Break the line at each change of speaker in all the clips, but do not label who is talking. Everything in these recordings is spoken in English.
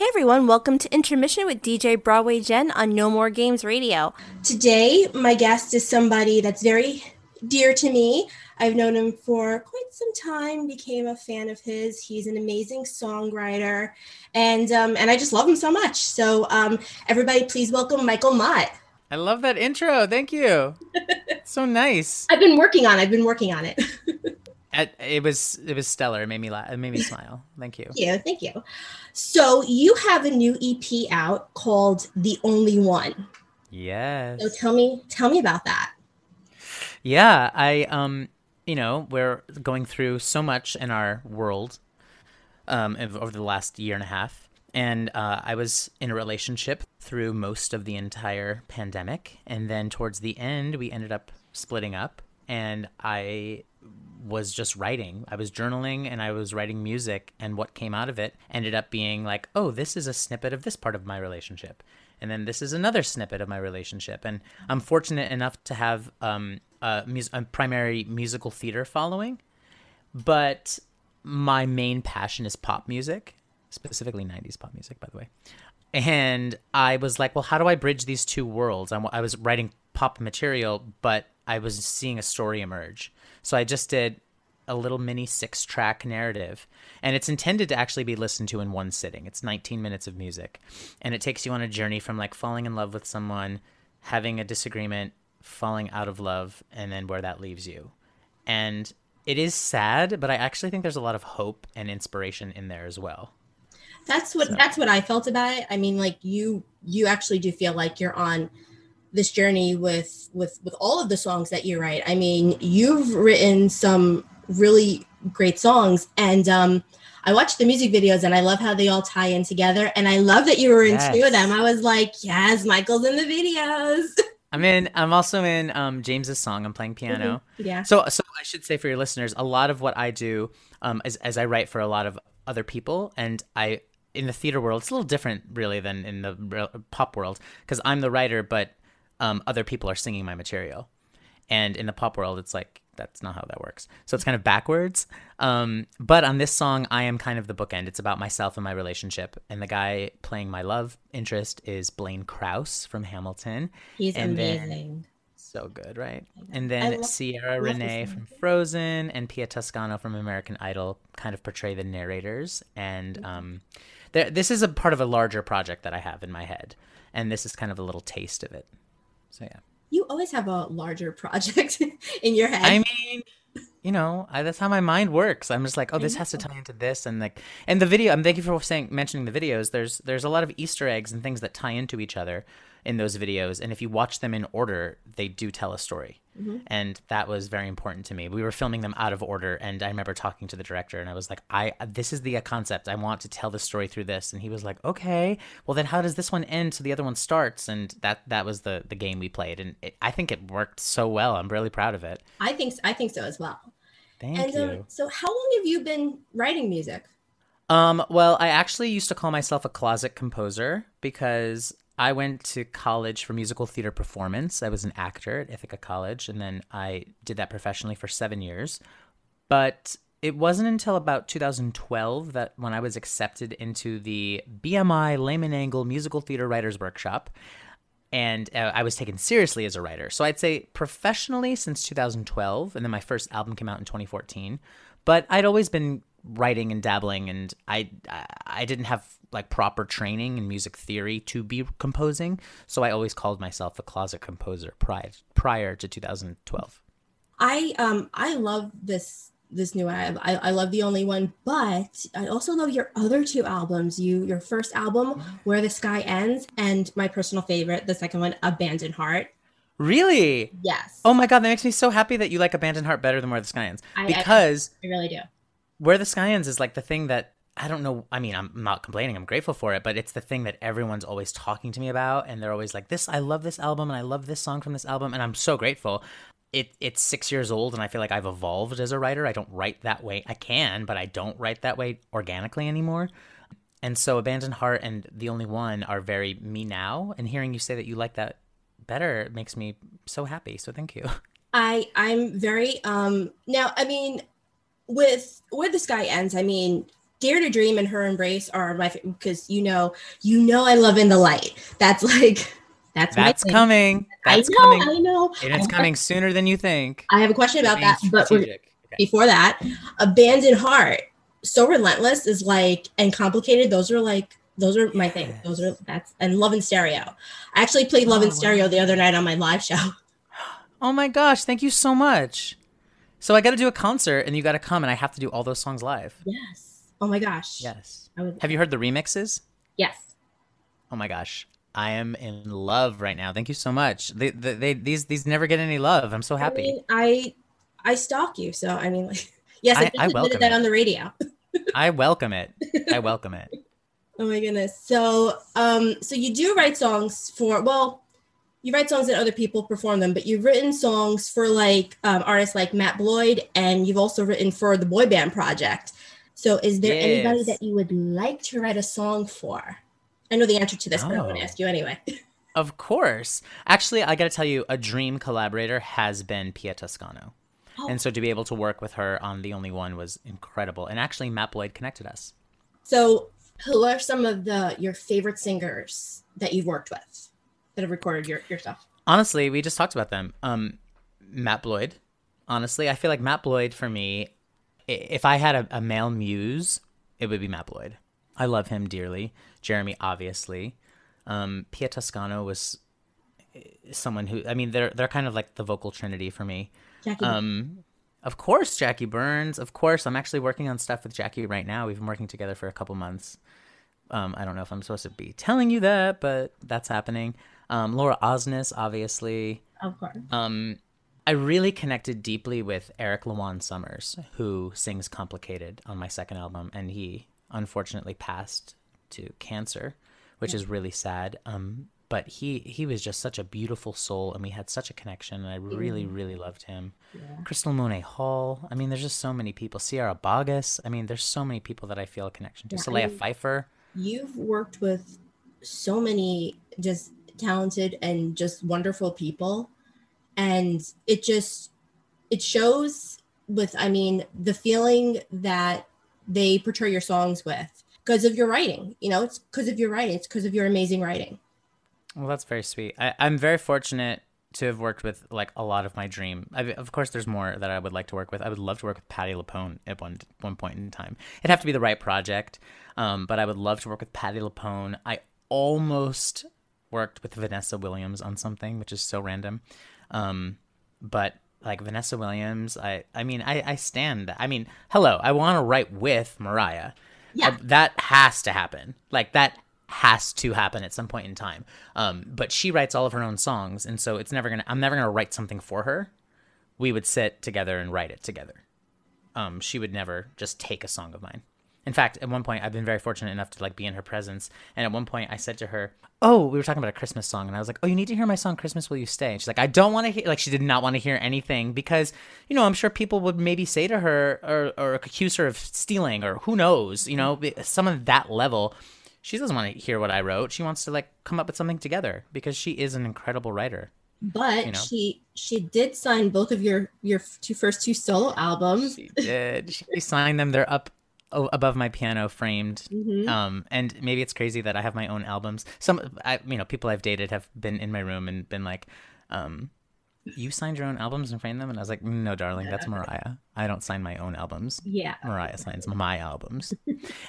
Hey everyone, welcome to Intermission with DJ Broadway Jen on No More Games Radio.
Today, my guest is somebody that's very dear to me. I've known him for quite some time, became a fan of his. He's an amazing songwriter, and um, and I just love him so much. So, um, everybody, please welcome Michael Mott.
I love that intro. Thank you. so nice.
I've been working on. it. I've been working on it.
It, it was it was stellar. It made me laugh. It made me smile. Thank you.
Yeah. Thank you. So you have a new EP out called "The Only One."
Yes.
So tell me, tell me about that.
Yeah, I um, you know, we're going through so much in our world, um, over the last year and a half, and uh, I was in a relationship through most of the entire pandemic, and then towards the end, we ended up splitting up, and I was just writing. I was journaling and I was writing music, and what came out of it ended up being like, oh, this is a snippet of this part of my relationship. And then this is another snippet of my relationship. And I'm fortunate enough to have um, a, mus- a primary musical theater following, but my main passion is pop music, specifically 90s pop music, by the way. And I was like, well, how do I bridge these two worlds? I'm, I was writing pop material, but I was seeing a story emerge. So I just did a little mini six track narrative. And it's intended to actually be listened to in one sitting. It's 19 minutes of music. And it takes you on a journey from like falling in love with someone, having a disagreement, falling out of love, and then where that leaves you. And it is sad, but I actually think there's a lot of hope and inspiration in there as well.
That's what so. that's what I felt about it. I mean, like you you actually do feel like you're on this journey with with with all of the songs that you write. I mean, you've written some really great songs and um I watched the music videos and I love how they all tie in together. And I love that you were in yes. two of them. I was like, yes, Michael's in the videos.
I'm in. I'm also in um, James's song. I'm playing piano.
Mm-hmm. Yeah.
So, so I should say for your listeners, a lot of what I do um, is as I write for a lot of other people, and I in the theater world, it's a little different, really, than in the pop world because I'm the writer, but um, other people are singing my material. And in the pop world, it's like that's not how that works. So it's kind of backwards. Um, but on this song, I am kind of the bookend. It's about myself and my relationship. And the guy playing my love interest is Blaine Krauss from Hamilton.
He's
and
amazing.
Then, so good, right? And then love, Ciara Renée from Frozen and Pia Toscano from American Idol kind of portray the narrators. And mm-hmm. um, this is a part of a larger project that I have in my head. And this is kind of a little taste of it. So yeah.
You always have a larger project in your head.
I mean, you know, I, that's how my mind works. I'm just like, oh, this has to tie into this, and like, and the video. I'm thank you for saying mentioning the videos. There's there's a lot of Easter eggs and things that tie into each other in those videos, and if you watch them in order, they do tell a story. Mm-hmm. And that was very important to me. We were filming them out of order, and I remember talking to the director, and I was like, "I this is the concept. I want to tell the story through this." And he was like, "Okay, well then, how does this one end so the other one starts?" And that that was the the game we played, and it, I think it worked so well. I'm really proud of it.
I think I think so as well.
Thank
and,
you.
Um, so, how long have you been writing music?
Um, well, I actually used to call myself a closet composer because I went to college for musical theater performance. I was an actor at Ithaca College, and then I did that professionally for seven years. But it wasn't until about 2012 that when I was accepted into the BMI Lehman Engel Musical Theater Writers Workshop, and uh, I was taken seriously as a writer. So I'd say professionally since 2012, and then my first album came out in 2014. But I'd always been writing and dabbling, and I I didn't have like proper training in music theory to be composing. So I always called myself a closet composer prior prior to 2012.
I um I love this this new album. I, I love the only one, but I also love your other two albums. You your first album, Where the Sky Ends, and my personal favorite, the second one, Abandoned Heart.
Really?
Yes.
Oh my god, that makes me so happy that you like Abandoned Heart better than Where the Sky Ends. Because
I, I, I really do.
Where the Sky Ends is like the thing that I don't know. I mean, I'm not complaining. I'm grateful for it, but it's the thing that everyone's always talking to me about, and they're always like, "This, I love this album, and I love this song from this album," and I'm so grateful. It it's six years old, and I feel like I've evolved as a writer. I don't write that way. I can, but I don't write that way organically anymore. And so, Abandoned Heart and The Only One are very me now. And hearing you say that you like that better makes me so happy. So thank you.
I I'm very um now. I mean, with where the sky ends. I mean, Dare to Dream and Her Embrace are my because you know, you know, I love In the Light. That's like that's
that's coming. That's
I know,
coming,
I know,
and it's coming sooner than you think.
I have a question about that, but.
Okay.
before that, Abandoned Heart, So Relentless is like, and Complicated. Those are like, those are my thing. Those are that's and Love in Stereo. I actually played Love
Oh,
in Stereo the other night on my live show.
Oh my gosh, thank you so much. So I got to do a concert, and you got to come, and I have to do all those songs live.
Yes. Oh my gosh.
Yes.
I would.
Have you heard the remixes?
Yes.
Oh my gosh, I am in love right now. Thank you so much. They, they, they these these never get any love. I'm so
I
happy.
mean, I I stalk you, so I mean, like, yes, I,
I- I welcome
that
it.
on the radio.
I welcome it. I welcome it.
Oh my goodness. So, um, so you do write songs for well, you write songs and other people perform them, but you've written songs for like um, artists like Matt Bloyd, and you've also written for the Boy Band Project. So, is there anybody that you would like to write a song for? I know the answer to this, but I want to
Oh.
ask you anyway.
Of course. Actually, I got to tell you, a dream collaborator has been Pia Toscano.
Oh.
And so to be able to work with her on The Only One was incredible. And actually, Matt Bloyd connected us.
So, who are some of the your favorite singers that you've worked with that have recorded your, your stuff?
Honestly, we just talked about them. Um, Matt Bloyd. Honestly, I feel like Matt Bloyd for me, if I had a, a male muse, it would be Matt Bloyd. I love him dearly. Jeremy, obviously. Um, Pia Toscano was someone who, I mean, they're they're kind of like the vocal trinity for me.
Jackie.
Um, of course, Jackie Burns. Of course, I'm actually working on stuff with Jackie right now. We've been working together for a couple months. Um, I don't know if I'm supposed to be telling you that, but that's happening. Um, Laura Osnes, obviously.
of course.
Um, I really connected deeply with Eric LaJuan Summers, who sings "Complicated" on my second album, and he unfortunately passed to cancer, which is really sad. Um, but he he was just such a beautiful soul, and we had such a connection, and I really really loved him. Crystal Monée Hall. I mean, there's just so many people. Sierra Boggess. I mean, there's so many people that I feel a connection to.
Yeah, I
Solea
mean-
Pfeiffer.
you've worked with so many just talented and just wonderful people and it just it shows with i mean the feeling that they portray your songs with because of your writing you know it's because of your writing it's because of your amazing writing
Well, that's very sweet. I, I'm very fortunate to have worked with like a lot of my dream. I, of course, there's more that I would like to work with. I would love to work with Patti LuPone at one one point in time. It'd have to be the right project, um, but I would love to work with Patti LuPone. I almost worked with Vanessa Williams on something, which is so random. Um, but like Vanessa Williams, I I mean I I stand. I mean, hello, I want to write with Mariah.
Yeah.
Uh, that has to happen. Like that has to happen at some point in time. Um, but she writes all of her own songs, and so it's never gonna. I'm never gonna write something for her. We would sit together and write it together. Um, she would never just take a song of mine. In fact, at one point, I've been very fortunate enough to like be in her presence. And at one point, I said to her, "Oh, we were talking about a Christmas song," and I was like, "Oh, you need to hear my song, Christmas Will You Stay?" And she's like, "I don't want to hear." Like, she did not want to hear anything because, you know, I'm sure people would maybe say to her or or accuse her of stealing or who knows, you know, some of that level. She doesn't want to hear what I wrote. She wants to like come up with something together because she is an incredible writer.
but
You know.
she she did sign both of your your two first two solo albums
She did. She signed them. They're up above my piano, framed.
Mhm.
Um, and maybe it's crazy that I have my own albums. Some, I, you know, people I've dated have been in my room and been like, um, "You signed your own albums and framed them," and I was like, "No, darling, that's Mariah. I don't sign my own albums.
yeah
Mariah signs my albums."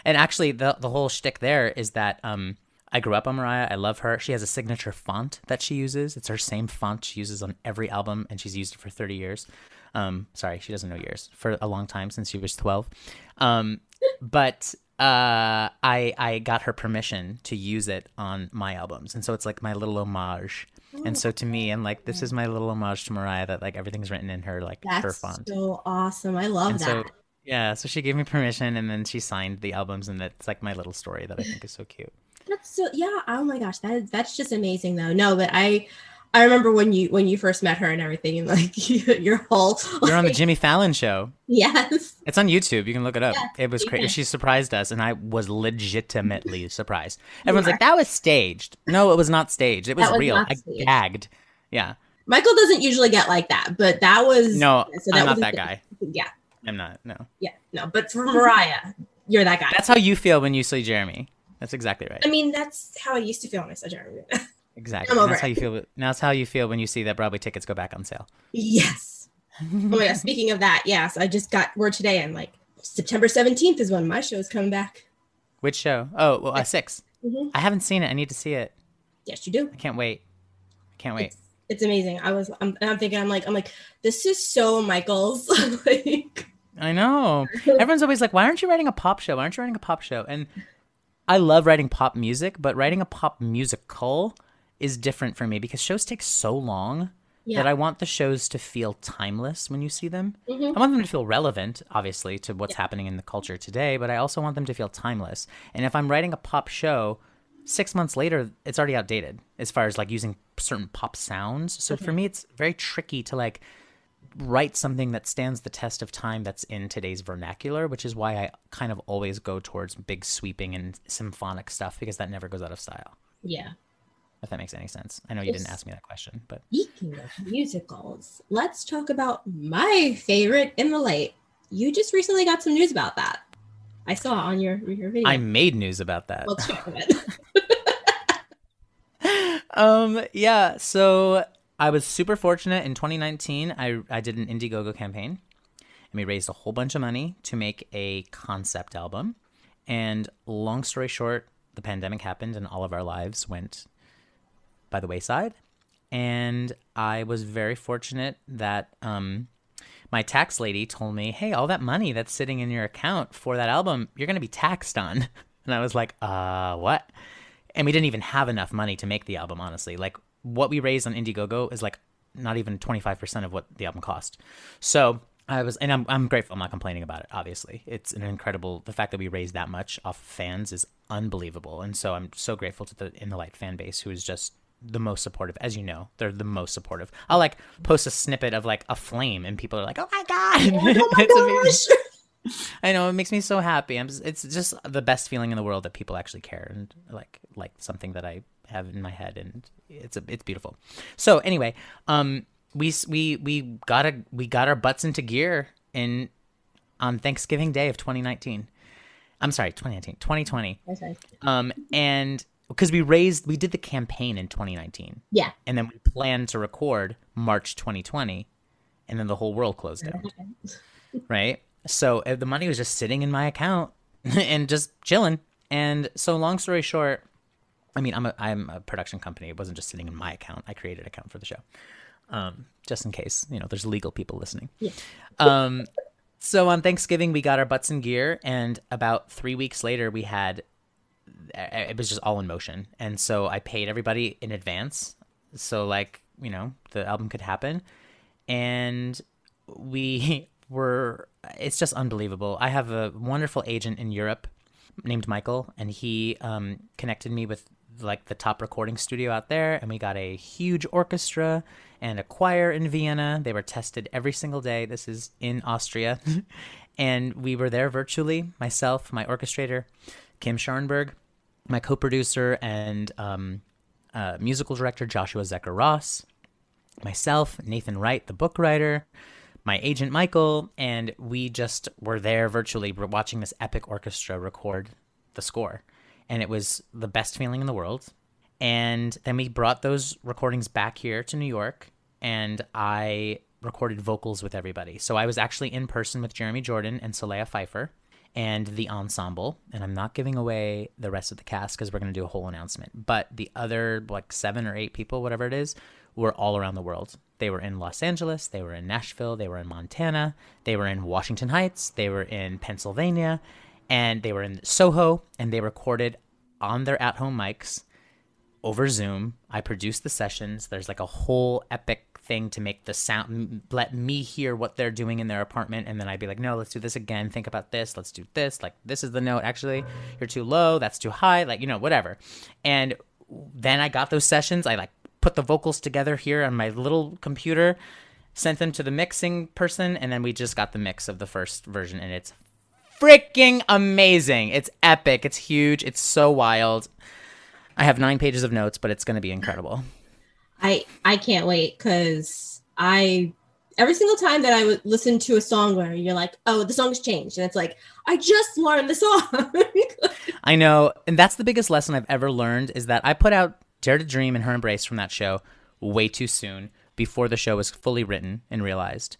and actually, the the whole shtick there is that um, I grew up on Mariah. I love her. She has a signature font that she uses. It's her same font she uses on every album, and she's used it for thirty years. Um, sorry, she doesn't know years for a long time since she was twelve. Um, but uh, I I got her permission to use it on my albums, and so it's like my little homage. And so to me, and like this is my little homage to Mariah that like everything's written in her like her font.
so awesome i love
and
that
so yeah, so she gave me permission, and then she signed the albums, and that's like my little story that I think is so cute.
That's so yeah. Oh my gosh, that is that's just amazing though. No, but I I remember when you when you first met her and everything, and like your whole
You're on the Jimmy Fallon show.
yes.
It's on YouTube. You can look it up.
Yes,
it was crazy. She surprised us, and I was legitimately surprised. Everyone's like, "That was staged." No, it was not staged. It was,
was
real. I
staged.
gagged. Yeah.
Michael doesn't usually get like that, but that was
No,
so
I'm not that guy.
Yeah,
I'm not. No.
yeah, no. But for Mariah, you're that guy.
That's how you feel when you see Jeremy. That's exactly right.
I mean, that's how I used to feel when I saw Jeremy.
Exactly. That's
it.
how you feel. Now that's how you feel when you see that Broadway tickets go back on sale.
yes. Oh yeah. Speaking of that, yes, I just got word today. I'm like September 17th is when my show's coming back.
Which show? Oh, well, uh, 6
Mhm.
I haven't seen it. I need to see it.
Yes, you do.
I can't wait. I can't wait.
It's, it's amazing. I was. I'm, and I'm thinking. I'm like. I'm like. This is so Michael's. like.
I know. Everyone's always like, "Why aren't you writing a pop show? Why aren't you writing a pop show?" And I love writing pop music, but writing a pop musical is different for me because shows take so long
Yeah.
that I want the shows to feel timeless when you see them.
Mhm.
I want them to feel relevant, obviously, to what's happening in the culture today, but I also want them to feel timeless. And if I'm writing a pop show, six months later, it's already outdated as far as like using certain pop sounds. So for me, it's very tricky to like write something that stands the test of time that's in today's vernacular, which is why I kind of always go towards big sweeping and symphonic stuff because that never goes out of style.
Yeah.
If that makes any sense. I know you didn't ask me that question, but
Speaking of musicals, let's talk about my favorite in the light. You just recently got some news about that. I saw on your your video.
I made news about that.
Let's talk about it.
um yeah so i was super fortunate in 2019 i i did an indiegogo campaign and we raised a whole bunch of money to make a concept album and long story short the pandemic happened and all of our lives went by the wayside. And i was very fortunate that um my tax lady told me hey all that money that's sitting in your account for that album you're going to be taxed on. And i was like uh what? And we didn't even have enough money to make the album honestly. Like what we raised on indiegogo is like not even 25% of what the album cost. So i was and i'm, I'm grateful. I'm not complaining about it obviously. It's an incredible the fact that we raised that much off fans is unbelievable. And so i'm so grateful to the in the light fan base who is just the most supportive as you know they're the most supportive i'll like post a snippet of like a flame and people are like oh my god
oh my gosh.
I know it makes me so happy. I'm just, it's just the best feeling in the world that people actually care and like like something that I have in my head and it's a, it's beautiful. So anyway, um we we we got a we got our butts into gear in on Thanksgiving Day of 2019. I'm sorry, 2019, 2020.
Okay.
Um and because we raised we did the campaign in 2019
Yeah.
and then we planned to record March 2020 and then the whole world closed down right? So uh, the money was just sitting in my account and just chilling. And so, long story short, I mean, I'm a I'm a production company. It wasn't just sitting in my account. I created an account for the show, um, just in case you know there's legal people listening.
Yeah.
Um, so on Thanksgiving, we got our butts in gear, and about three weeks later, we had it was just all in motion. And so I paid everybody in advance, so like you know the album could happen, and we were it's just unbelievable. I have a wonderful agent in europe named michael and he um, connected me with like the top recording studio out there and we got a huge orchestra and a choir in vienna. They were tested every single day. This is in austria. And we were there virtually myself my orchestrator kim scharnberg my co-producer and um, uh, musical director joshua zecker ross myself, Nathan Wright, the book writer, my agent Michael, and we just were there virtually watching this epic orchestra record the score. And it was the best feeling in the world. And then we brought those recordings back here to New York, and I recorded vocals with everybody. So I was actually in person with Jeremy Jordan and Solea Pfeiffer and the ensemble. And I'm not giving away the rest of the cast because we're going to do a whole announcement. But the other, like seven or eight people, whatever it is, were all around the world. They were in Los Angeles, they were in Nashville, they were in Montana, they were in Washington Heights, they were in Pennsylvania, and they were in Soho, and they recorded on their at home mics over Zoom. I produced the sessions. There's like a whole epic thing to make the sound, let me hear what they're doing in their apartment. And then I'd be like, no, let's do this again. Think about this. Let's do this. Like, this is the note. Actually, you're too low. That's too high. Like, you know, whatever. And then I got those sessions. I like put the vocals together here on my little computer, sent them to the mixing person, and then we just got the mix of the first version. And it's freaking amazing. It's epic. It's huge. It's so wild. I have nine pages of notes, but it's going to be incredible.
I I can't wait because I every single time that I would listen to a song where you're like, oh, the song's changed. And it's like, I just learned the song.
I know. And that's the biggest lesson I've ever learned is that I put out Dare to Dream and Her Embrace from that show way too soon before the show was fully written and realized.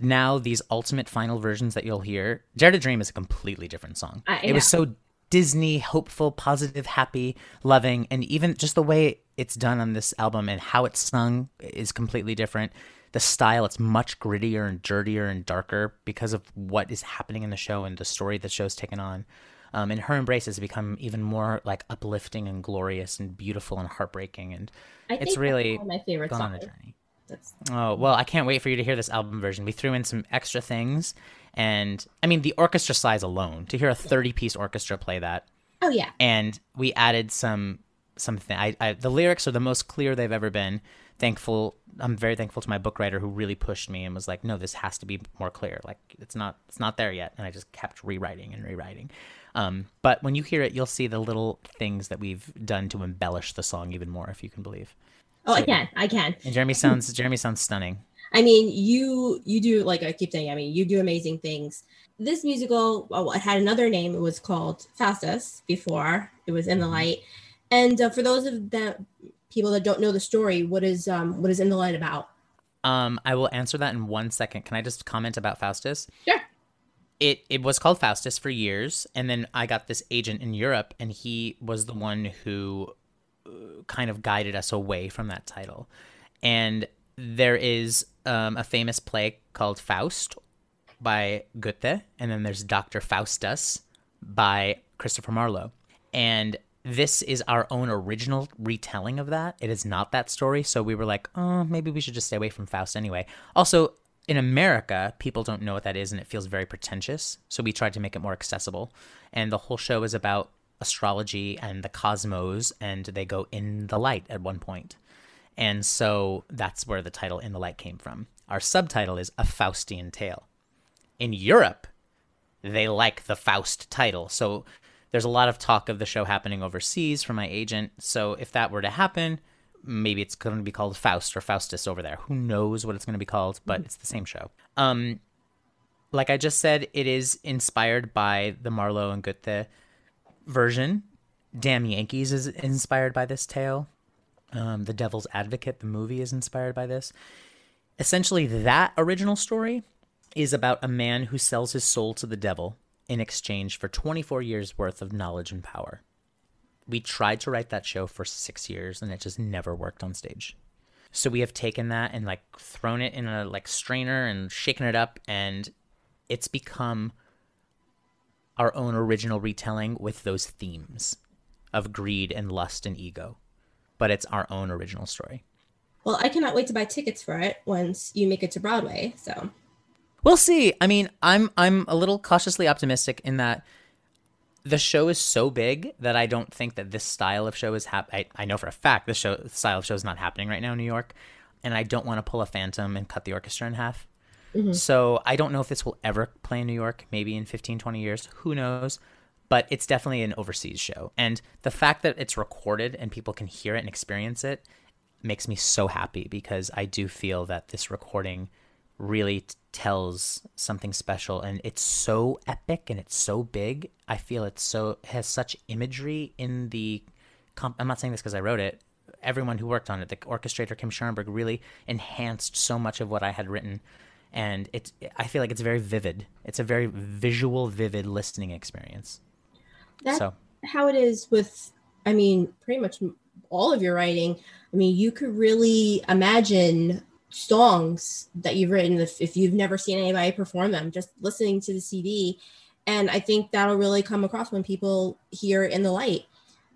Now, these ultimate final versions that you'll hear, Dare to Dream is a completely different song.
I
it was so Disney, hopeful, positive, happy, loving, and even just the way it's done on this album and how it's sung is completely different. The style, it's much grittier and dirtier and darker because of what is happening in the show and the story the show's taken on. Um, and her embrace has become even more like uplifting and glorious and beautiful and heartbreaking. And it's really
my favorite
gone
song.
on a journey. That's... Oh well, I can't wait for you to hear this album version. We threw in some extra things and I mean, the orchestra size alone, to hear a 30 piece orchestra play that.
Oh, yeah.
And we added some, something. I, I, the lyrics are the most clear they've ever been. Thankful. I'm very thankful to my book writer who really pushed me and was like, no, this has to be more clear. Like, it's not, it's not there yet. And I just kept rewriting and rewriting. Um, but when you hear it, you'll see the little things that we've done to embellish the song even more, if you can believe.
Oh, so, I can. I can.
And Jeremy sounds Jeremy sounds stunning.
I mean, you you do like I keep saying. I mean, you do amazing things. This musical, well, it had another name. It was called Faustus before it was in the mm-hmm. light. And uh, for those of the people that don't know the story, what is um what is in the light about?
Um, I will answer that in one second. Can I just comment about Faustus?
Sure.
It it was called Faustus for years, and then I got this agent in Europe, and he was the one who uh, kind of guided us away from that title. And there is um, a famous play called Faust by Goethe, and then there's Dr. Faustus by Christopher Marlowe. And this is our own original retelling of that. It is not that story, so we were like, oh, maybe we should just stay away from Faust anyway. Also, in America, people don't know what that is, and it feels very pretentious. So we tried to make it more accessible. And the whole show is about astrology and the cosmos, and they go in the light at one point. And so that's where the title In the Light came from. Our subtitle is A Faustian Tale. In Europe, they like the Faust title. So there's a lot of talk of the show happening overseas from my agent. So if that were to happen, maybe it's going to be called Faust or Faustus over there. Who knows what it's going to be called, but mm-hmm. it's the same show. Um, like I just said, it is inspired by the Marlowe and Goethe version. Damn Yankees is inspired by this tale. Um, the Devil's Advocate, the movie, is inspired by this. Essentially, that original story is about a man who sells his soul to the devil in exchange for 24 years worth of knowledge and power. We tried to write that show for six years and it just never worked on stage. So we have taken that and like thrown it in a like strainer and shaken it up and it's become our own original retelling with those themes of greed and lust and ego but it's our own original story.
Well, I cannot wait to buy tickets for it once you make it to Broadway. So
we'll see. I mean, I'm I'm a little cautiously optimistic in that the show is so big that I don't think that this style of show is hap- I, I know for a fact this show style of show is not happening right now in New York, and I don't want to pull a phantom and cut the orchestra in half. Mm-hmm. So I don't know if this will ever play in New York. Maybe in 15, 20 years. Who knows? But it's definitely an overseas show. And the fact that it's recorded and people can hear it and experience it makes me so happy because I do feel that this recording really t- tells something special and it's so epic and it's so big. I feel it's so has such imagery in the comp- I'm not saying this because I wrote it. Everyone who worked on it, the orchestrator Kim Scharnberg really enhanced so much of what I had written and it's I feel like it's very vivid. It's a very visual vivid listening experience.
That's so. how it is with, I mean, pretty much all of your writing. I mean, you could really imagine songs that you've written if, if you've never seen anybody perform them, just listening to the CD. And I think that'll really come across when people hear In the Light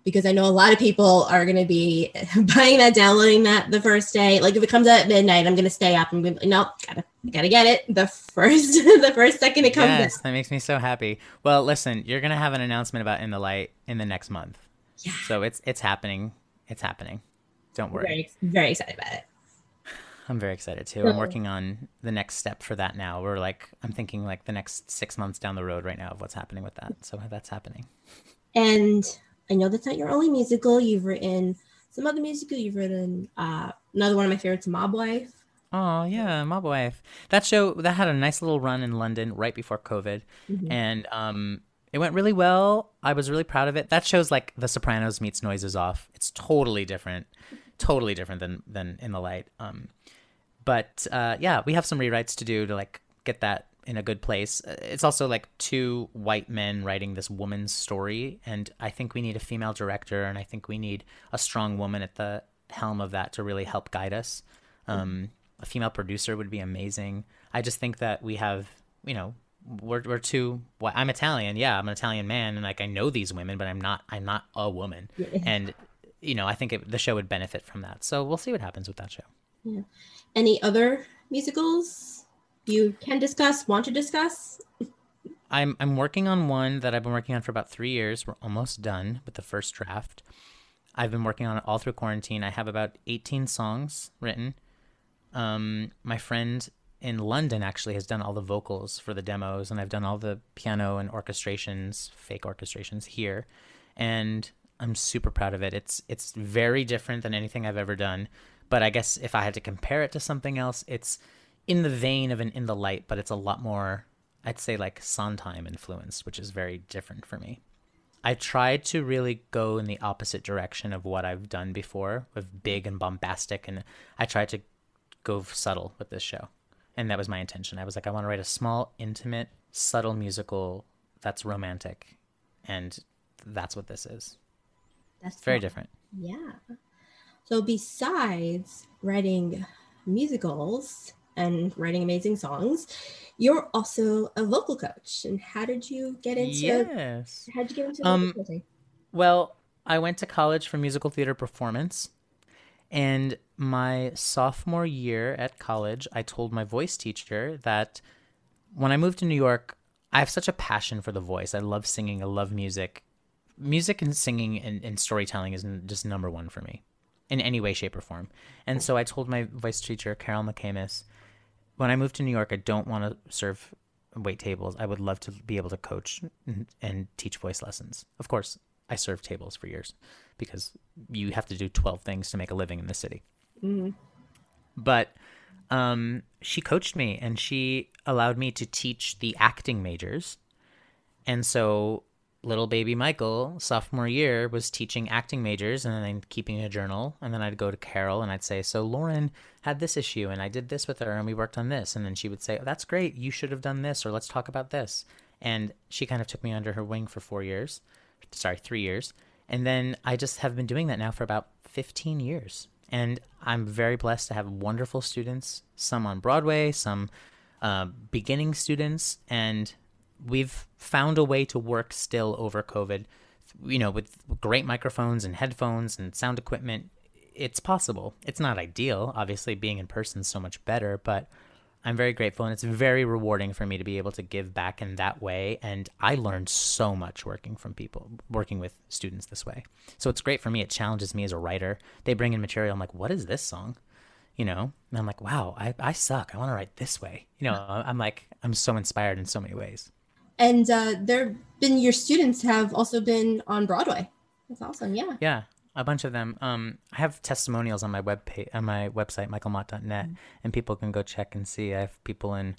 because I know a lot of people are going to be buying that, downloading that the first day. Like if it comes out at midnight, I'm going to stay up and be like, no, gotta, gotta get it the first, the first second it comes. Yes,
out. that makes me so happy. Well, listen, you're going to have an announcement about In the Light in the next month. Yeah. So it's it's happening. It's happening. Don't worry.
Very, very excited about it.
I'm very excited too. I'm working on the next step for that now. We're like, I'm thinking like the next six months down the road right now of what's happening with that. So that's happening.
And I know that's not your only musical. You've written some other musical. You've written uh, another one of my favorites, Mob Wife.
Oh yeah, my wife. That show that had a nice little run in London right before COVID,
Mhm.
and um, it went really well. I was really proud of it. That show's like The Sopranos meets Noises Off. It's totally different, totally different than than In the Light. Um, but uh, yeah, we have some rewrites to do to like get that in a good place. Uh, It's also like two white men writing this woman's story, and I think we need a female director, and I think we need a strong woman at the helm of that to really help guide us. Um, a female producer would be amazing. I just think that we have, you know, we're we're too. wh- I'm Italian, yeah, I'm an Italian man, and like I know these women, but I'm not. I'm not a woman, and you know, I think it, the show would benefit from that. So we'll see what happens with that show. Yeah.
Any other musicals you can discuss, want to discuss?
I'm I'm working on one that I've been working on for about three years. We're almost done with the first draft. I've been working on it all through quarantine. I have about 18 songs written. Um, my friend in London actually has done all the vocals for the demos, and I've done all the piano and orchestrations, fake orchestrations here, and I'm super proud of it. It's it's very different than anything I've ever done, but I guess if I had to compare it to something else, it's in the vein of an In the Light, but it's a lot more, I'd say, like Sondheim influenced, which is very different for me. I tried to really go in the opposite direction of what I've done before, with big and bombastic, and I tried to go subtle with this show, and that was my intention. I was like, I want to write a small, intimate, subtle musical that's romantic, and that's what this is.
That's
very
fun.
different.
Yeah. So besides writing musicals and writing amazing songs, you're also a vocal coach. And how did you get into
Yes.
how did you get into
Um,
coaching?
Well, I went to college for musical theater performance. And my sophomore year at college, I told my voice teacher that when I moved to New York, I have such a passion for the voice. I love singing, I love music. Music and singing and, and storytelling is just number one for me in any way, shape, or form. And so I told my voice teacher, Carol McCamus, when I moved to New York, I don't want to serve wait tables. I would love to be able to coach and, and teach voice lessons. Of course, I served tables for years because you have to do 12 things to make a living in the city.
Mhm.
But um, she coached me and she allowed me to teach the acting majors. And so little baby Michael, sophomore year, was teaching acting majors and then keeping a journal. And then I'd go to Carol and I'd say, So Lauren had this issue and I did this with her and we worked on this. And then she would say, oh, That's great. You should have done this or let's talk about this. And she kind of took me under her wing for four years. Sorry, three years. And then I just have been doing that now for about 15 years. And I'm very blessed to have wonderful students, some on Broadway, some uh, beginning students, and we've found a way to work still over COVID. You know, with great microphones and headphones and sound equipment, it's possible. It's not ideal, obviously. Being in person is so much better, but I'm very grateful, and it's very rewarding for me to be able to give back in that way. And I learned so much working from people, working with students this way. So it's great for me. It challenges me as a writer. They bring in material. I'm like, what is this song? You know, and I'm like, wow, I, I suck. I want to write this way. You know, I'm like, I'm so inspired in so many ways.
And uh there been your students have also been on Broadway. That's awesome. Yeah.
Yeah, a bunch of them. Um, I have testimonials on my web page, on my website, michaelmott.net, and people can go check and see. I have people in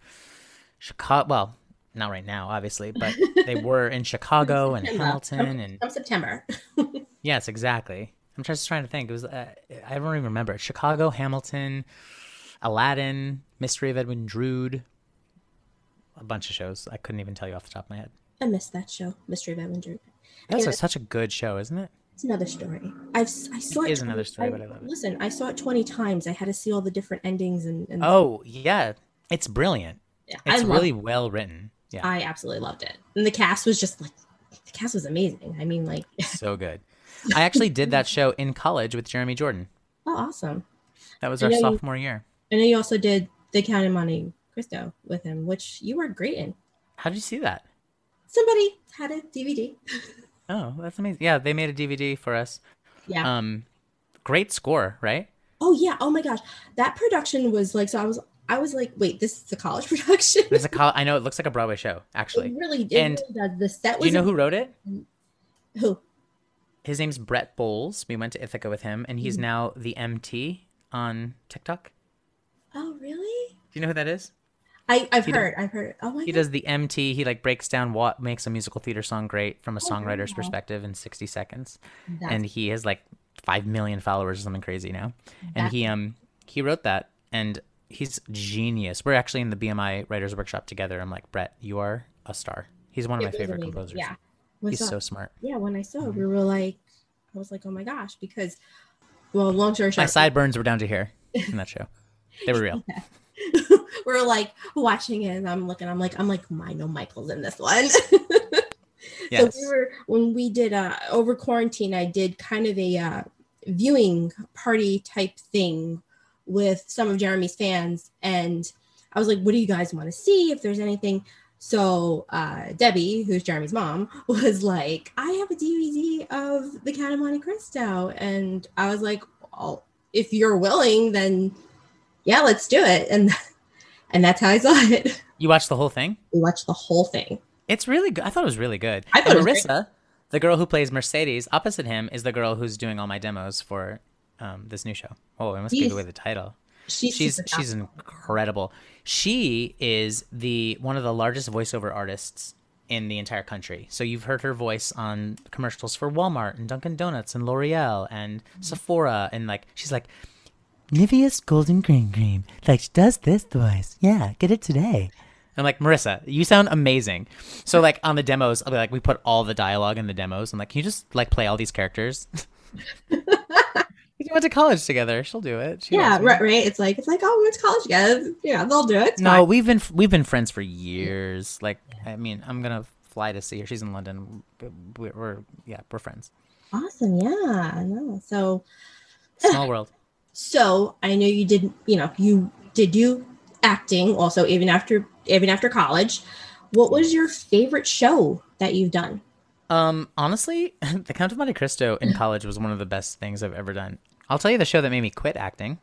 Chicago. Well, not right now, obviously, but they were in Chicago and. Hamilton, and
From September.
yes, exactly. I'm just trying to think. It was uh, I don't even remember. Chicago, Hamilton, Aladdin, Mystery of Edwin Drood, a bunch of shows. I couldn't even tell you off the top of my head.
I missed that show, Mystery of Edwin Drood.
That's a, such a good show, isn't it?
It's another story. I've I saw it. it.
is another
20
story, but I love it.
Listen, I saw it twenty times. I had to see all the different endings and. and
Oh yeah, it's brilliant.
yeah, I
It's really well written. Yeah,
I absolutely loved it, and the cast was just like, the cast was amazing. I mean, like,
so good. I actually did that show in college with Jeremy Jordan.
oh, awesome.
That was
I
our
know you-
sophomore year.
I know you also did the Count of Monte With him, which you were great in.
How did you see that?
Somebody had a DVD.
Oh, that's amazing. Yeah, they made a DVD for us.
Yeah.
Um, great score, right?
oh yeah. Oh my gosh, that production was like. So I was. I was like, wait, this is a college production.
There's a col- I know it looks like a Broadway show,
it
actually.
really, it
And
really does. The set
Do you know who wrote it?
who?
His name's Brett Boles. We went to Ithaca with him, and he's
Mhm.
now the MT on TikTok.
Oh really?
Do you know who that is?
I, I've
He
heard. I've heard. Oh my
He
god.
does the MT. He like breaks down what makes a musical theater song great from a
Oh,
songwriter's perspective in 60 seconds.
That's-
and he has like 5 million followers or something crazy now. And
That's
he um he wrote that and he's genius. We're actually in the BMI writers workshop together. I'm like, "Brett, you are a star." He's one of my favorite
amazing.
composers.
Yeah. When
He's
saw-
so smart.
yeah, when I saw it, we were like, I was like, oh my gosh, because, well, long story short, My
sideburns were down to here in that show. They were real.
we're like watching it, and I'm looking, I'm like, I'm like, I know Michael's in this one.
Yes.
So we were when we did uh over quarantine, I did kind of a uh, viewing party type thing with some of Jeremy's fans, and I was like, "What do you guys want to see? If there's anything." So uh, Debbie, who's Jeremy's mom, was like, "I have a DVD of The Count of Monte Cristo," and I was like, well, "If you're willing, then yeah, let's do it." And and that's how I saw it.
You watched the whole thing?
We watched the whole thing.
It's really good. I thought it was really good.
I thought
And
it was
Marissa, the girl who plays Mercedes, opposite him is the girl who's doing all my demos for um, this new show. Oh, I must give away the title.
She's
She's she's incredible. She is the one of the largest voiceover artists in the entire country. So you've heard her voice on commercials for Walmart and Dunkin' Donuts and L'Oreal and Sephora and like she's like Nivea's Golden Green Cream. Like she does this voice. Yeah, get it today. I'm like, Marissa, you sound amazing. So like on the demos, I'll be like, we put all the dialogue in the demos. I'm like, can you just like play all these characters? we went to college together. She'll do it. She
yeah, right, right. It's like it's like oh, we went to college together. Yeah, they'll do it. It's
No,
fine.
we've been we've been friends for years. Like, I mean, I'm gonna fly to see her. She's in London. We're, we're yeah, we're friends.
awesome. Yeah, I know. So,
Small world.
So I know you did. You know, you did you acting also even after even after college. What was your favorite show that you've done?
Um, honestly, The Count of Monte Cristo in college was one of the best things I've ever done. I'll tell you the show that made me quit acting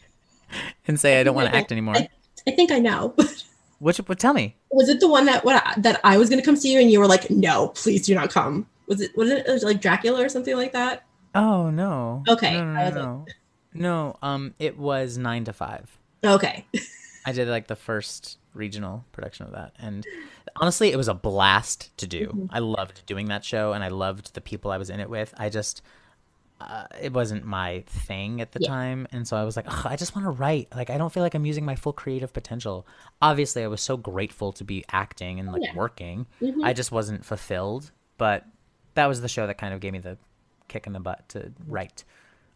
and say I don't want to act anymore.
I, I think I know.
Which, what? Tell me.
was it the one that what that I was going to come see you and you were like, no, please do not come? Was it was it, it was like Dracula or something like that?
Oh no.
Okay,
No, no,
I
no, no. Um, it was nine to five.
Okay.
I did like the first regional production of that, and honestly, it was a blast to do.
Mhm.
I loved doing that show, and I loved the people I was in it with. I just, uh, it wasn't my thing at the
Yeah.
time, and so I was like, I just want to write. Like, I don't feel like I'm using my full creative potential. Obviously, I was so grateful to be acting and like
Yeah.
working.
Mhm.
I just wasn't fulfilled, but that was the show that kind of gave me the kick in the butt to write.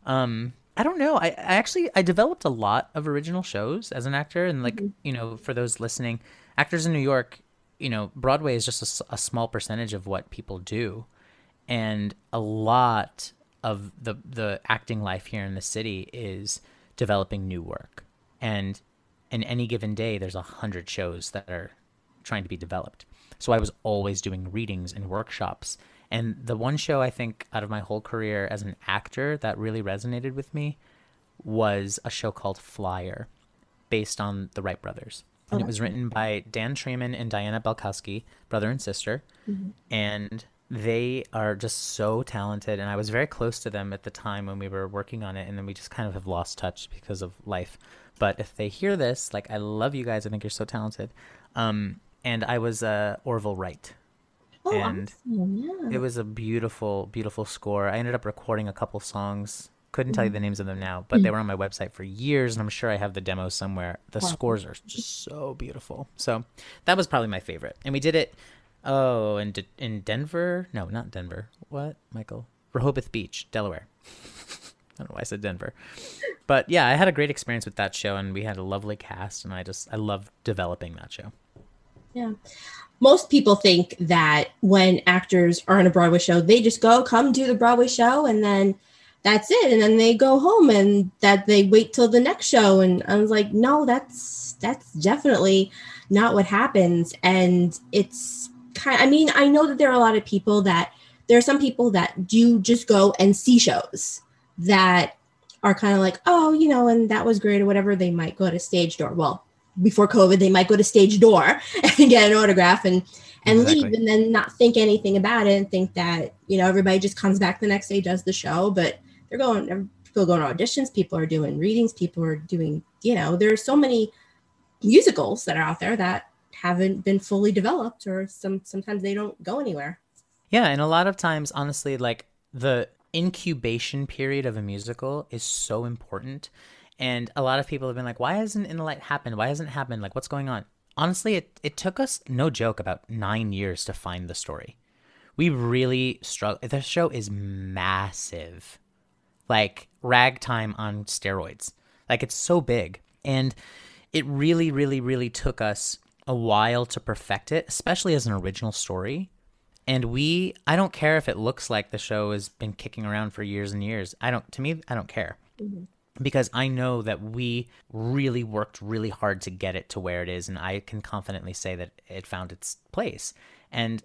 Um, I don't know. I, I actually I developed a lot of original shows as an actor, and like mm-hmm. you know, for those listening, actors in New York, you know, Broadway is just a small percentage of what people do, and a lot of the the acting life here in the city is developing new work, and in any given day, there's a hundred shows that are trying to be developed. So I was always doing readings and workshops. And the one show I think out of my whole career as an actor that really resonated with me was a show called Flyer, based on the Wright brothers. And it was written by Dan Treman and Diana Belkowski, brother and sister. And they are just so talented. And I was very close to them at the time when we were working on it. And then we just kind of have lost touch because of life. But if they hear this, like, I love you guys. I think you're so talented. Um, and I was uh, Orville Wright.
Oh,
And
awesome. Yeah.
It was a beautiful, beautiful score. I ended up recording a couple songs. Couldn't tell you the mm-hmm. names of them now, but they mm-hmm. were on my website for years, and I'm sure I have the demos somewhere. The
Wow.
scores are just so beautiful. So that was probably my favorite. And we did it, oh, in in Denver? No, not Denver. What, Michael? Rehoboth Beach, Delaware. I don't know why I said Denver, but yeah, I had a great experience with that show, and we had a lovely cast, and I just I love developing that show.
Yeah. Most people think that when actors are on a Broadway show, they just go, come do the Broadway show, and then that's it. And then they go home and that they wait till the next show. And I was like, no, that's that's definitely not what happens. And it's kind I mean, I know that there are a lot of people that there are some people that do just go and see shows that are kind of like, oh, you know, and that was great or whatever. They might go to stage door. Well, before COVID, they might go to stage door and get an autograph and and
Exactly.
leave and then not think anything about it and think that you know everybody just comes back the next day does the show but they're going people are going to auditions, people are doing readings, people are doing, you know, there are so many musicals that are out there that haven't been fully developed or some sometimes they don't go anywhere.
Yeah, and a lot of times honestly like the incubation period of a musical is so important. And a lot of people have been like, why hasn't In the Light happened? Why hasn't it happened? Like, what's going on? Honestly, it, it took us, no joke, about nine years to find the story. We really struggle. The show is massive, like ragtime on steroids. Like, it's so big. And it really, really, really took us a while to perfect it, especially as an original story and we i don't care if it looks like the show has been kicking around for years and years i don't to me i don't care mm-hmm. Because i know that we really worked really hard to get it to where it is and i can confidently say that it found its place. And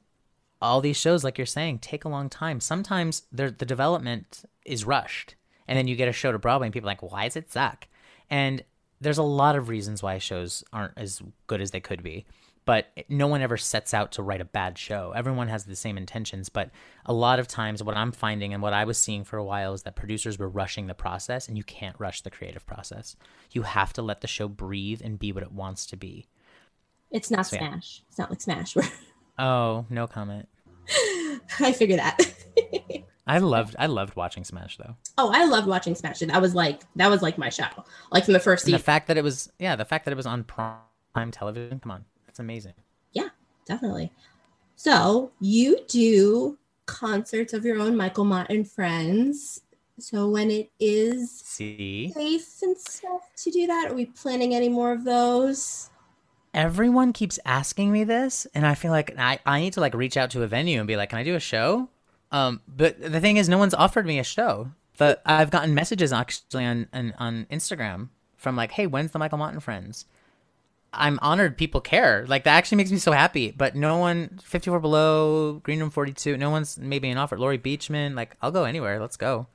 all these shows like you're saying take a long time. Sometimes the development is rushed and then you get a show to broadway and people are like why does it suck? And there's a lot of reasons why shows aren't as good as they could be but no one ever sets out to write a bad show. Everyone has the same intentions, but a lot of times what I'm finding and what I was seeing for a while is that producers were rushing the process and you can't rush the creative process. You have to let the show breathe and be what it wants to be.
It's not so, Smash. Yeah. It's not like Smash.
oh, no comment.
I figure that.
I loved I loved watching Smash though.
Oh, I loved watching Smash. And That was like that was like my show. Like from the first
season. the fact that it was yeah, the fact that it was on prime television. Come on. That's amazing.
Yeah, definitely. So you do concerts of your own, Michael Mott and friends. So when it is
See?
safe and stuff to do that, are we planning any more of those?
Everyone keeps asking me this, and I feel like I, I need to like reach out to a venue and be like, "Can I do a show?" Um, but the thing is, no one's offered me a show. But I've gotten messages actually on, on on Instagram from like, "Hey, when's the Michael Mott and Friends?" I'm honored people care. Like that actually makes me so happy. But no one, 54 Below, Green Room 42, no one's made me an offer. Laurie Beechman, like I'll go anywhere. Let's go.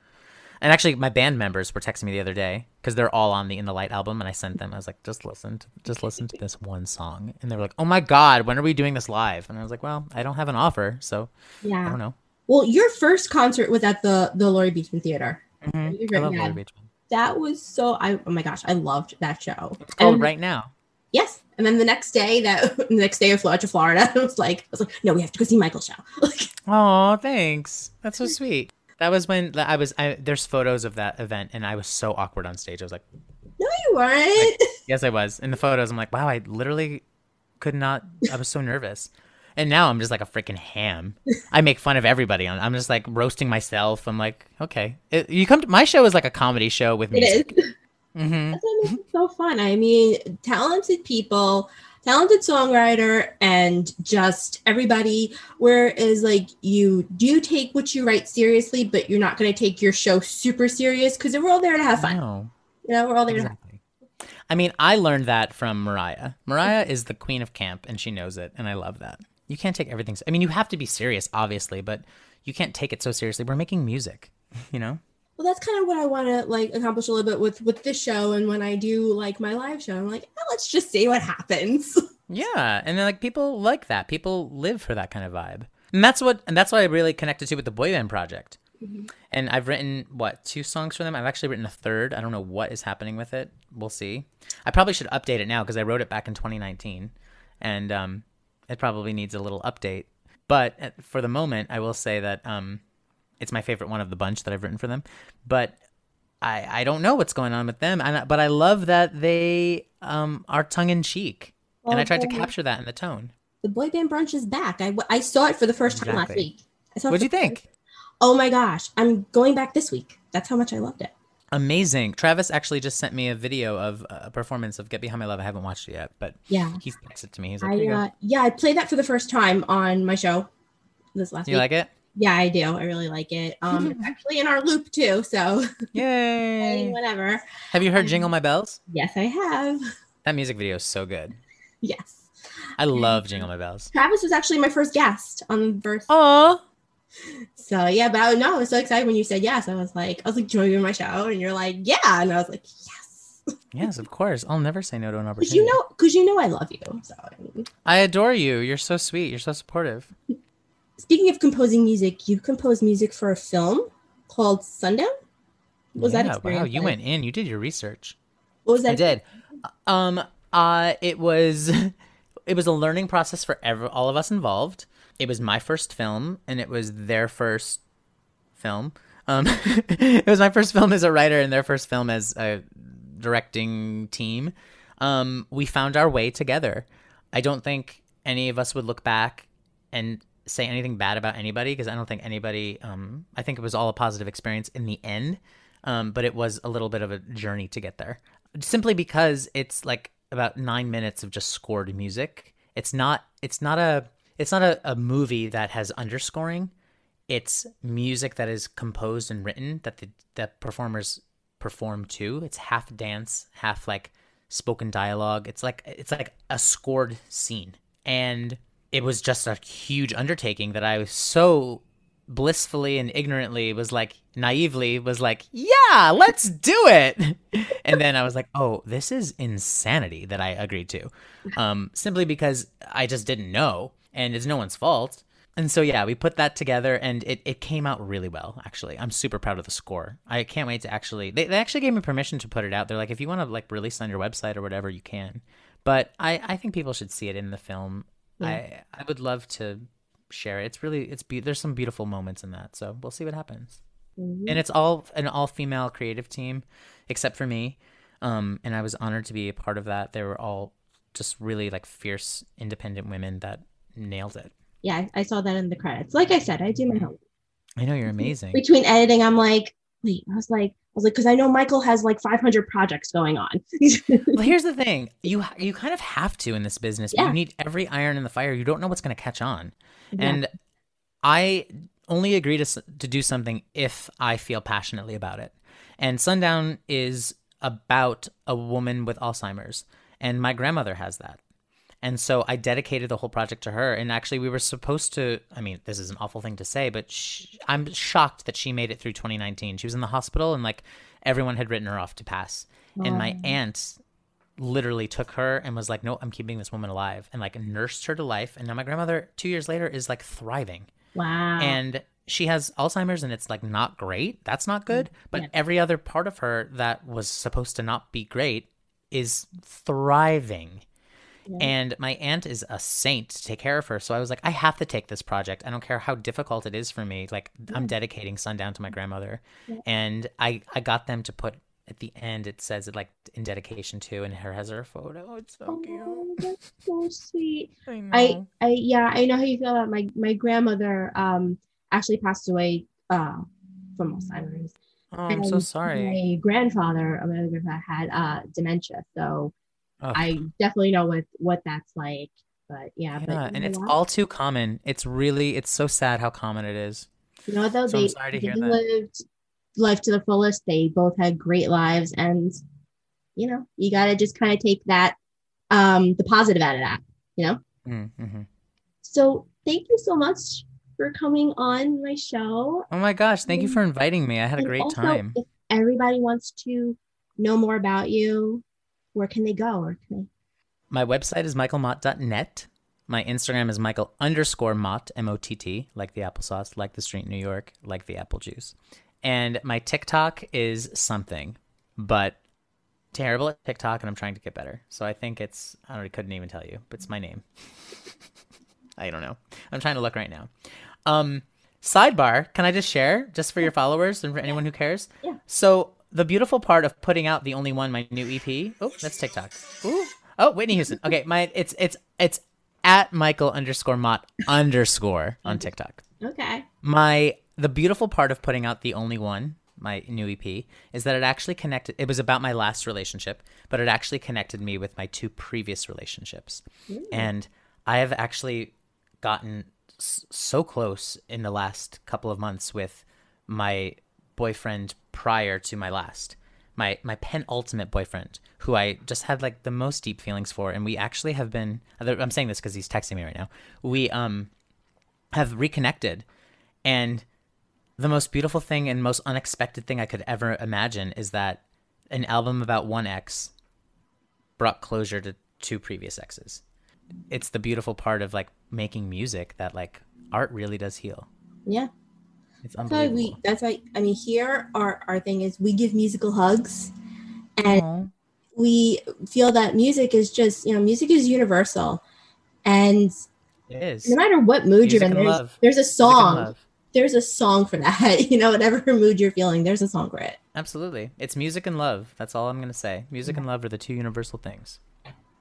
And actually, my band members were texting me the other day because they're all on the In the Light album, and I sent them. I was like, just listen, to, just listen to this one song, and they were like, "Oh my god, when are we doing this live?" And I was like, "Well, I don't have an offer, so yeah, I don't know."
Well, your first concert was at the the Laurie Beechman Theater.
Mm-hmm. I love Laurie Beechman.
That was so. I oh my gosh, I loved that show.
It's called and, Right Now.
Yes. And then the next day, that the next day I flew out to Florida. I was like, I was like, no, we have to go see Michael's show.
oh, thanks. That's so sweet. That was when I was. I, there's photos of that event, and I was so awkward on stage. I was like,
"No, you weren't." Like,
yes, I was. In the photos, I'm like, "Wow, I literally could not." I was so nervous, and now I'm just like a freaking ham. I make fun of everybody. I'm just like roasting myself. I'm like, okay, it, you come to my show is like a comedy show with music.
It is. Mm-hmm. That's what makes it so fun. I mean, talented people, talented songwriter, and just everybody. Whereas, like, you do take what you write seriously, but you're not going to take your show super serious because we're all there to have fun. No. You know, we're all there exactly.
to I mean, I learned that from Mariah. Mariah is the queen of camp, and she knows it, and I love that. You can't take everything. I mean, you have to be serious, obviously, but you can't take it so seriously. We're making music, you know
well that's kind of what i want to like accomplish a little bit with with this show and when i do like my live show i'm like oh, let's just see what happens.
Yeah and then like people like that. People live for that kind of vibe. And that's what and that's what i really connected to with the boy band project. Mm-hmm. and i've written what two songs for them? I've actually written a third. I don't know what is happening with it. We'll see. I probably should update it now because i wrote it back in 2019 and um it probably needs a little update. But uh, for the moment i will say that um it's my favorite one of the bunch that I've written for them. But I I don't know what's going on with them. And but I love that they um are tongue in cheek, well, and I tried to capture that in the tone.
The boy band brunch is back. I I saw it for the first time last week.
What'd you think?
Oh my gosh, I'm going back this week. That's how much I loved it.
Amazing. Travis actually just sent me a video of a performance of Get Behind My Love. I haven't watched it yet, but
yeah,
he texted to me. He's like, I, uh,
yeah, I played that for the first time on my show this last
you
week.
like it?
Yeah, I do. I really like it. Um, it's actually in our loop too. So
yay!
whatever.
Have you heard um, "Jingle My Bells"?
Yes, I have.
That music video is so good.
Yes.
I love "Jingle My Bells."
Travis was actually my first guest on the first.
Oh.
So yeah, but I, no, I was so excited when you said yes. I was like, I was like, "Join me on my show," and you're like, "Yeah," and I was like, "Yes."
yes, of course. I'll never say no to an opportunity.
Because you know, because you know, I love you. So I,
mean. I adore you. You're so sweet. You're so supportive.
Speaking of composing music, you composed music for a film called Sundown. was
yeah,
that experience?
Wow, you
like?
went in. You did your research.
What was that?
I did. Um. Uh. It was. It was a learning process for every, all of us involved. It was my first film, and it was their first film. Um. it was my first film as a writer, and their first film as a directing team. Um. We found our way together. I don't think any of us would look back and say anything bad about anybody because I don't think anybody. Um. I think it was all a positive experience in the end. Um. But it was a little bit of a journey to get there simply because it's like about nine minutes of just scored music. It's not it's not a it's not a, a movie that has underscoring. It's music that is composed and written that the that performers perform to. It's half dance, half like spoken dialogue. It's like it's like a scored scene. And it was just a huge undertaking that I was so blissfully and ignorantly was like naively was like yeah let's do it. And then i was like oh this is insanity that i agreed to. Um simply because i just didn't know and it's no one's fault. And so yeah we put that together and it, it came out really well actually. I'm super proud of the score. I can't wait to actually they, they actually gave me permission to put it out they're like if you want to like release on your website or whatever you can. But i i think people should see it in the film
Yeah.
i i would love to share it. It's really it's be- there's some beautiful moments in that. So we'll see what happens.
Mhm.
And it's all an all female creative team, except for me. Um, and I was honored to be a part of that. They were all just really like fierce, independent women that nailed it.
Yeah, I, I saw that in the credits. Like I said, I do my homework.
I know you're amazing.
Between editing, I'm like, wait, I was like, I was like, because I know Michael has like 500 projects going on.
Well, here's the thing: you you kind of have to in this business.
Yeah.
You need every iron in the fire. You don't know what's going to catch on.
Yeah.
And I only agree to to do something if I feel passionately about it. And Sundown is about a woman with Alzheimer's, and my grandmother has that. And so I dedicated the whole project to her. And actually, we were supposed to. I mean, this is an awful thing to say, but sh I'm shocked that she made it through 2019. She was in the hospital, and like everyone had written her off to pass. And my aunt literally took her and was like, "No, I'm keeping this woman alive," and like nursed her to life. And now my grandmother, two years later, is like thriving
wow.
and she has Alzheimer's and it's like not great. That's not good. Mm, but
Yeah.
every other part of her that was supposed to not be great is thriving.
Yeah.
And my aunt is a saint to take care of her. So I was like, I have to take this project. I don't care how difficult it is for me. Like I'm dedicating Sundown to my grandmother.
Yeah.
And I, I got them to put at the end it says it like in dedication to and her has her photo. It's so
Oh,
cute.
that's so sweet.
I know.
I, I, yeah, I know how you feel about my my grandmother. Um, actually passed away uh from Alzheimer's.
oh, I'm so sorry.
My grandfather, my other grandfather, had uh dementia, so I definitely know what what that's like. But yeah,
Yeah,
but
and it's
what?
all too common. It's really, it's so sad how common it is.
You know what though?
So
they, they lived life to the fullest. They both had great lives, and you know, you got to just kind of take that, um, the positive out of that. You know.
Mm-hmm.
So thank you so much for coming on my show.
Oh my gosh, thank you for inviting me. I had a great
also,
time.
If everybody wants to know more about you, where can they go? Or can
My website is michaelmott.net. My Instagram is michael underscore mott, M O T T, like the applesauce, like the street in New York, like the apple juice. And my TikTok is something, but terrible at TikTok, and I'm trying to get better. So I think it's, I don't, couldn't even tell you, but it's my name. I don't know. I'm trying to look right now. Um, sidebar, can I just share, just for your followers and for anyone who cares?
Yeah.
So the beautiful part of putting out the only one, my new EP. Oh, that's TikTok. Ooh. Oh, Whitney Houston. Okay, my it's it's it's at Michael underscore Mott underscore on TikTok.
Okay.
My the beautiful part of putting out the only one, my new EP, is that it actually connected. It was about my last relationship, but it actually connected me with my two previous relationships, and I have actually gotten so close in the last couple of months with my boyfriend prior to my last. My my penultimate boyfriend who i just had like the most deep feelings for and we actually have been i'm saying this because he's texting me right now. We um have reconnected and the most beautiful thing and most unexpected thing i could ever imagine is that an album about one ex brought closure to two previous exes. It's the beautiful part of like making music that like art really does heal.
Yeah.
It's
That's why we. That's why I mean, here our our thing is we give musical hugs, and we feel that music is just you know music is universal, and
It is.
no matter what mood
Music
you're in, there's, there's a song. There's a song for that. You know, whatever mood you're feeling, there's a song for it.
Absolutely. It's music and love. That's all I'm going to say. Music and love are the two universal things.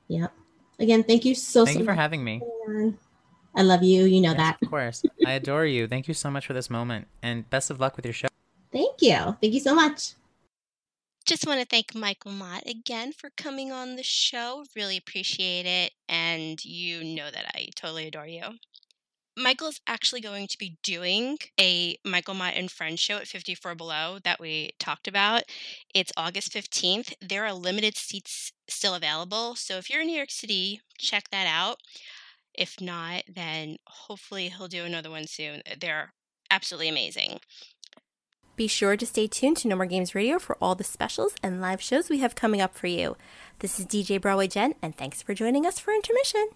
Yep. Again, thank you so
Thank
so
you for
much.
having me.
Aaron. I love you. You know
Yes,
that.
Of course. I adore you. Thank you so much for this moment. And best of luck with your show.
Thank you. Thank you so much.
Just want to thank Michael Mott again for coming on the show. Really appreciate it. And you know that I totally adore you. Michael is actually going to be doing a Michael Mott and Friends show at 54 Below that we talked about. It's August 15th. There are limited seats still available. So if you're in New York City, check that out. If not, then hopefully he'll do another one soon. Uh, they're absolutely amazing. Be sure to stay tuned to No More Games Radio for all the specials and live shows we have coming up for you. This is DJ Broadway Jen, and thanks for joining us for intermission.